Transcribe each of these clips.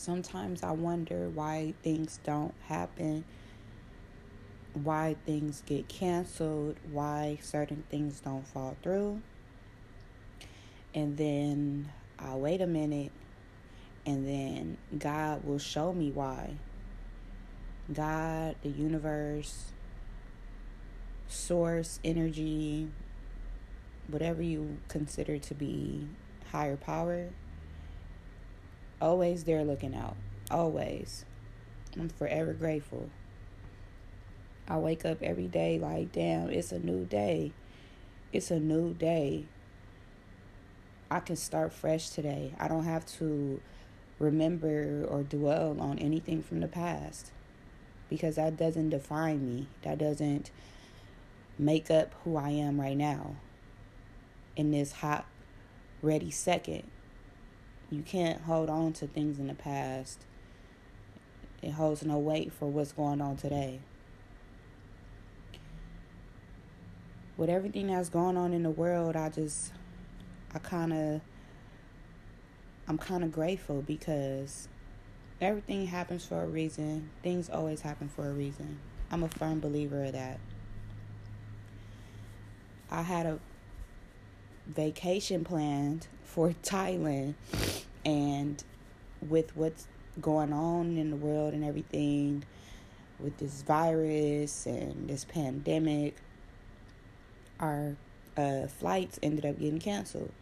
sometimes I wonder why things don't happen, why things get canceled, why certain things don't fall through. And then I'll wait a minute and then God will show me why. God, the universe, source, energy, whatever you consider to be higher power, always there looking out. Always. I'm forever grateful. I wake up every day like, damn, it's a new day. It's a new day. I can start fresh today. I don't have to remember or dwell on anything from the past because that doesn't define me. That doesn't make up who I am right now in this hot, ready second. You can't hold on to things in the past. It holds no weight for what's going on today. With everything that's going on in the world, I just, I kind of, I'm kind of grateful because everything happens for a reason. Things always happen for a reason. I'm a firm believer of that. I had a vacation planned for Thailand, and with what's going on in the world and everything, with this virus and this pandemic, our uh, flights ended up getting canceled.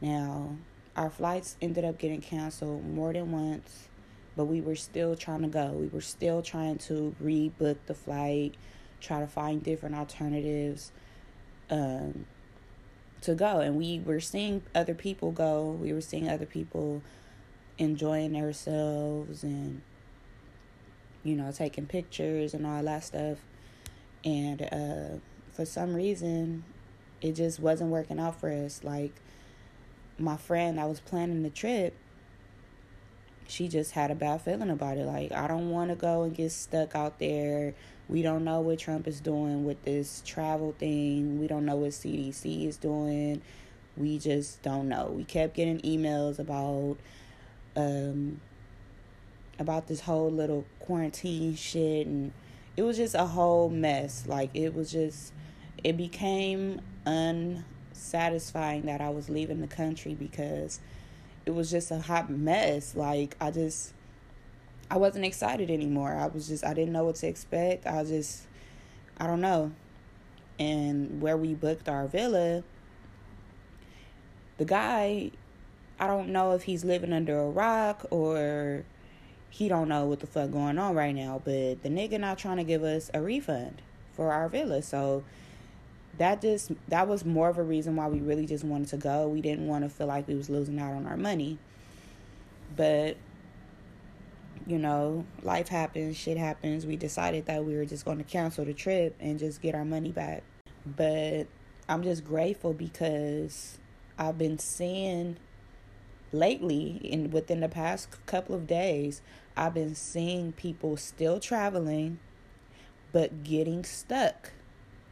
Now, our flights ended up getting canceled more than once, but we were still trying to go. We were still trying to rebook the flight, try to find different alternatives um, to go. And we were seeing other people go. We were seeing other people enjoying themselves and, you know, taking pictures and all that stuff. And uh, for some reason, it just wasn't working out for us. Like, my friend I was planning the trip, she just had a bad feeling about it. Like, I don't want to go and get stuck out there. We don't know what Trump is doing with this travel thing. We don't know what CDC is doing. We just don't know. We kept getting emails about um about this whole little quarantine shit and it was just a whole mess. Like it was just it became unsatisfying that I was leaving the country because it was just a hot mess. Like I just I wasn't excited anymore. I was just I didn't know what to expect. I just I don't know. And where we booked our villa, the guy I don't know if he's living under a rock or he don't know what the fuck going on right now, but the nigga not trying to give us a refund for our villa. So that just that was more of a reason why we really just wanted to go. We didn't want to feel like we was losing out on our money. But you know, life happens, shit happens. We decided that we were just going to cancel the trip and just get our money back. But I'm just grateful because I've been seeing lately in within the past couple of days, I've been seeing people still traveling but getting stuck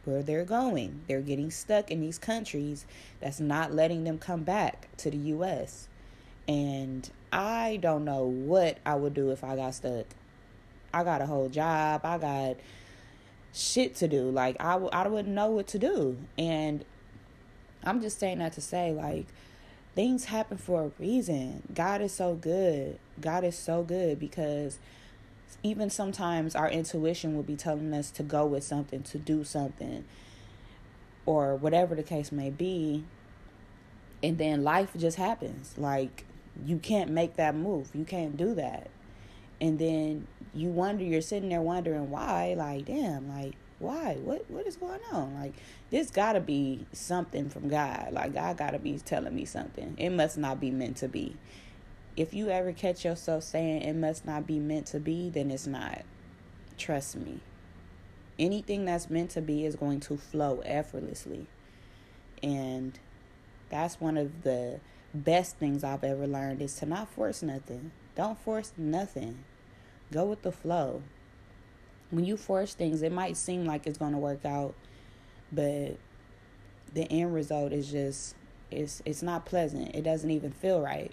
where they're going. They're getting stuck in these countries that's not letting them come back to the US. And I don't know what I would do if I got stuck. I got a whole job. I got shit to do. Like I w- I wouldn't know what to do. And I'm just saying that to say like things happen for a reason. God is so good. God is so good because even sometimes our intuition will be telling us to go with something, to do something, or whatever the case may be. And then life just happens. Like, you can't make that move. You can't do that. And then you wonder, you're sitting there wondering why. Like, damn, like, why? What what is going on? Like, this gotta be something from God. Like, God gotta be telling me something. It must not be meant to be if you ever catch yourself saying it must not be meant to be, then it's not. Trust me. Anything that's meant to be is going to flow effortlessly. And that's one of the best things I've ever learned is to not force nothing. Don't force nothing. Go with the flow. When you force things, it might seem like it's going to work out, but the end result is just it's it's not pleasant. It doesn't even feel right